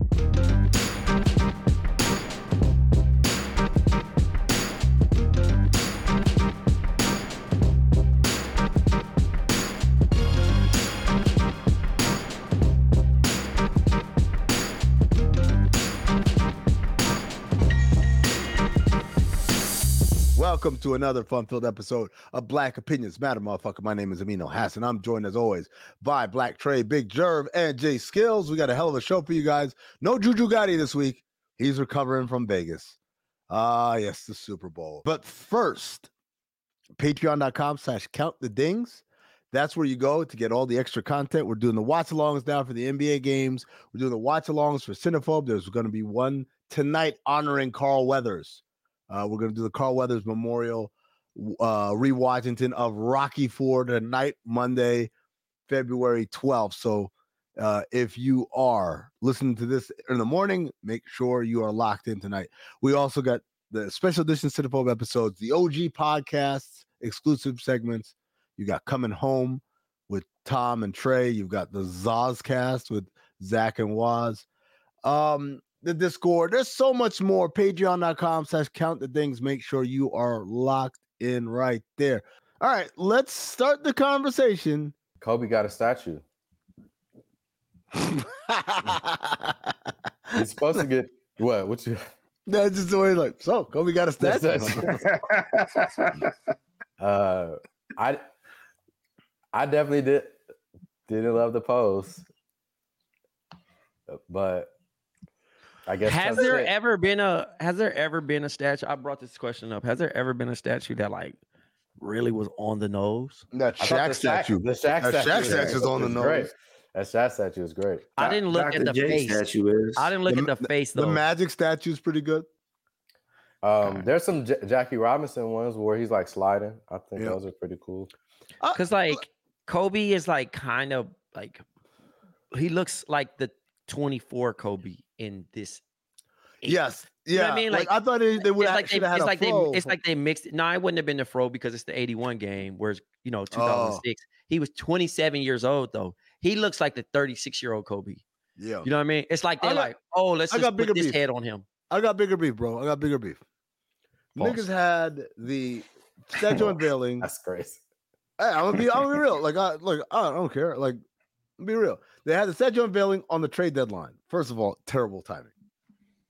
Thank you. Welcome to another fun-filled episode of Black Opinions Matter, motherfucker. My name is Amin Hassan. I'm joined as always by Black Tray, Big Jerv, and Jay Skills. We got a hell of a show for you guys. No Juju Gotti this week. He's recovering from Vegas. Ah, yes, the Super Bowl. But first, patreon.com slash count the dings. That's where you go to get all the extra content. We're doing the watch alongs now for the NBA games. We're doing the watch alongs for Cinephobe. There's going to be one tonight honoring Carl Weathers. Uh, we're going to do the Carl Weathers Memorial uh, rewatchington of Rocky Four tonight, Monday, February 12th. So uh, if you are listening to this in the morning, make sure you are locked in tonight. We also got the special edition Cinephobe episodes, the OG podcasts, exclusive segments. You got Coming Home with Tom and Tray. You've got the Zazcast with Zach and Waz. Um, the Discord. There's so much more. Patreon.com slash count the dings. Make sure you are locked in right there. All right, let's start the conversation. Kobe got a statue. He's supposed to get what? What you? That's just the way. Like, so Kobe got a statue. uh, I, I definitely did didn't love the post, but I guess has there it. ever been a has there ever been a statue? I brought this question up. Has there ever been a statue that like really was on the nose? That Shaq statue. The Shaq that statue. Shaq statue is on the nose. Great. That Shaq statue is great. I didn't look Dr. at the J face. Statue is. I didn't look the, at the face though. The Magic statue is pretty good. Um, there's some J- Jackie Robinson ones where he's like sliding. I think yeah. those are pretty cool. Because uh, like Kobe is like kind of like he looks like the 24 Kobe in this. Yes. Yeah. You know I mean? Like, like, I thought they, they would it's like they, it's like they it's like they mixed it. No, I wouldn't have been the fro because it's the 81 game, whereas you know, 2006. Oh. He was 27 years old though. He looks like the 36 year old Kobe. Yeah. You know what I mean? It's like they're got, like, oh, let's I just put this beef. head on him. I got bigger beef, bro. I got bigger beef. False. Niggas had the statue unveiling. That's crazy. Hey, I'm gonna be I'm gonna be real. Like I like I don't care. Like be real. They had the statue unveiling on the trade deadline. First of all, terrible timing.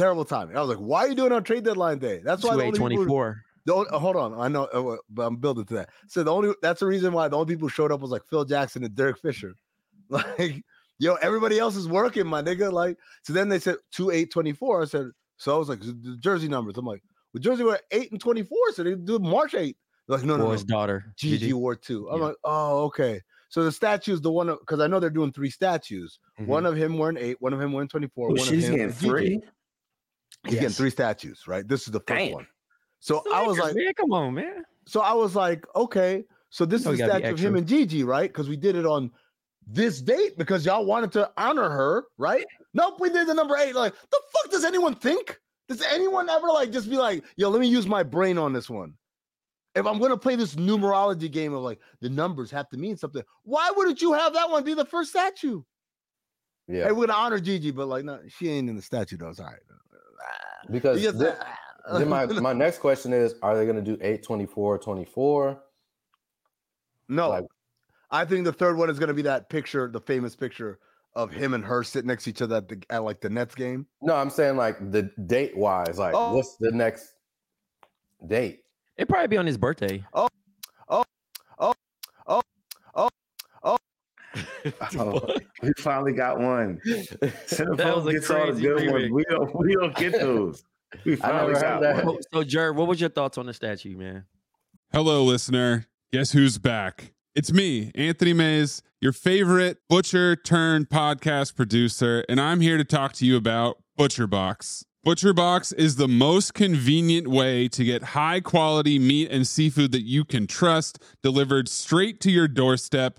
Terrible timing. I was like, why are you doing on trade deadline day? That's why the only 24. Don't uh, hold on. I know, uh, but I'm building to that. So the only that's the reason why the only people who showed up was like Phil Jackson and Derek Fisher. Like, yo, everybody else is working, my nigga. Like, so then they said two eight twenty four. I said, so I was like, the jersey numbers. I'm like, well, Jersey were eight and twenty four, so they do March eight. Like, no, no, Boy's no. daughter, Gigi War two. I'm yeah. like, oh, okay. So the statue is the one because I know they're doing three statues. Mm-hmm. One of him wearing eight, one of him wearing 24. Well, one she's of him getting three. He's yes. getting three statues, right? This is the first Damn. one. So I was like, man, come on, man. So I was like, okay, so this is a statue of him and Gigi, right? Because we did it on this date because y'all wanted to honor her, right? Nope, we did the number eight. Like, the fuck does anyone think? Does anyone ever like just be like, yo, let me use my brain on this one? If I'm gonna play this numerology game of like the numbers have to mean something, why wouldn't you have that one be the first statue? Yeah, hey, we're gonna honor Gigi, but like, no, she ain't in the statue though. It's all right. Because just, then, then my, my next question is, are they gonna do 8, 24, 24? No, like, I think the third one is gonna be that picture, the famous picture of him and her sitting next to each other at, the, at like the Nets game. No, I'm saying like the date wise, like oh. what's the next date? It'd probably be on his birthday. Oh, oh, oh, oh, oh. oh we finally got one. Cinephobe gets all the good ones. We don't, we don't get those. We finally got that. one. So, Jer, what was your thoughts on the statue, man? Hello, listener. Guess who's back? It's me, Anthony Mays, your favorite butcher turned podcast producer, and I'm here to talk to you about ButcherBox. ButcherBox is the most convenient way to get high quality meat and seafood that you can trust delivered straight to your doorstep,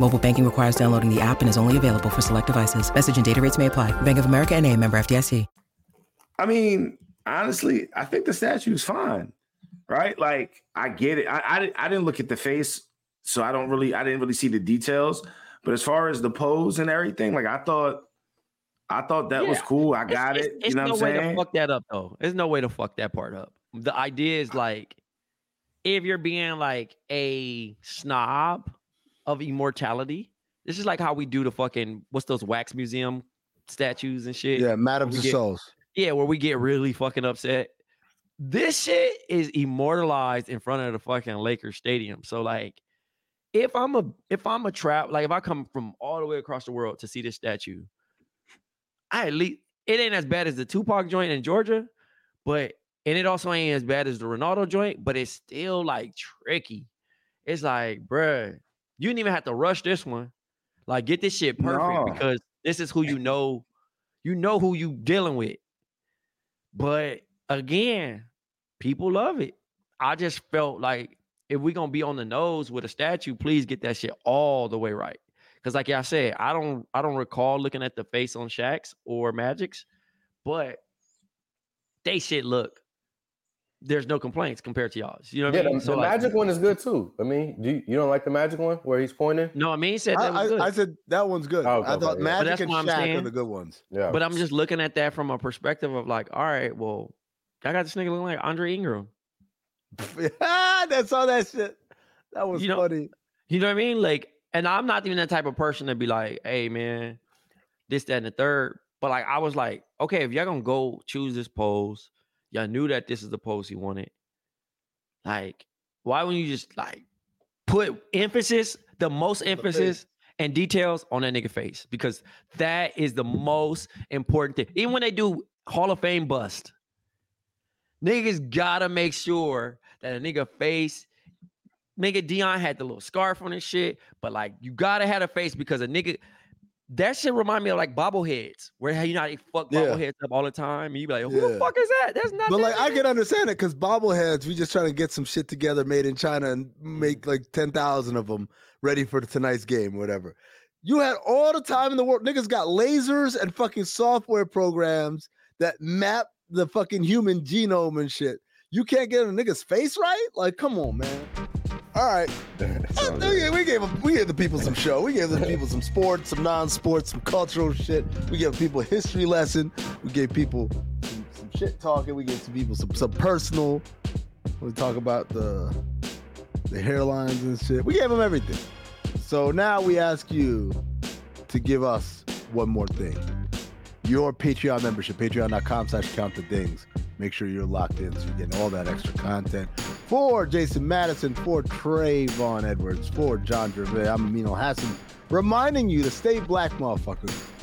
Mobile banking requires downloading the app and is only available for select devices. Message and data rates may apply. Bank of America and a member FDIC. I mean, honestly, I think the statue's fine, right? Like, I get it. I, I, I didn't look at the face, so I don't really, I didn't really see the details. But as far as the pose and everything, like I thought, I thought that yeah. was cool. I got it's, it. It's, you know no what I'm way saying? to fuck that up though. There's no way to fuck that part up. The idea is like, if you're being like a snob of immortality, this is like how we do the fucking what's those wax museum statues and shit. Yeah, Madame Tussauds. Yeah, where we get really fucking upset. This shit is immortalized in front of the fucking Lakers stadium. So like, if I'm a if I'm a trap, like if I come from all the way across the world to see this statue, I at least it ain't as bad as the Tupac joint in Georgia, but and it also ain't as bad as the Ronaldo joint, but it's still like tricky. It's like, bruh, you didn't even have to rush this one. Like, get this shit perfect no. because this is who you know. You know who you dealing with. But again, people love it. I just felt like if we're gonna be on the nose with a statue, please get that shit all the way right. Because, like I said, I don't I don't recall looking at the face on Shaq's or Magic's, but they shit look there's no complaints compared to y'all's. You know what yeah, I mean? The, so the like, magic one is good too. I mean, do you, you, don't like the magic one where he's pointing? No, I mean he said that I, I, I, said that one's good. Oh, okay, I thought okay, magic and Shaq are the good ones. Yeah. But I'm just looking at that from a perspective of like, all right, well, I got this nigga looking like Andre Ingram. That's all that shit. That was you know, funny. You know what I mean? Like, and I'm not even that type of person to be like, hey man, this, that, and the third. But like I was like, okay, if y'all gonna go choose this pose, y'all knew that this is the post he wanted like, why wouldn't you just like put emphasis, the most emphasis and details on that nigga face? Because that is the most important thing. Even when they do Hall of Fame bust, niggas gotta make sure that a nigga face. Nigga Dion had the little scarf on his shit, but like you gotta have a face because a nigga that shit remind me of like bobbleheads, where you know they fuck yeah. bobbleheads up all the time, and you be like, "Who yeah. the fuck is that?" That's not. But like, I can understand it because bobbleheads, we just trying to get some shit together, made in China, and make like ten thousand of them ready for tonight's game, whatever. You had all the time in the world. Niggas got lasers and fucking software programs that map the fucking human genome and shit. You can't get a nigga's face right? Like, come on, man. All right. we, oh, we gave we gave the people some show. We gave the people some sports, some non-sports, some cultural shit. We gave people a history lesson. We gave people some, some shit talking. We gave some people some some personal. We talk about the the hairlines and shit. We gave them everything. So now we ask you, to give us one more thing. Your Patreon membership, patreon.com slash count the dings. Make sure you're locked in so you're getting all that extra content. For Jason Madison, for Trayvon Edwards, for John Jervay, I'm Amin Hassan, reminding you to stay black, motherfuckers.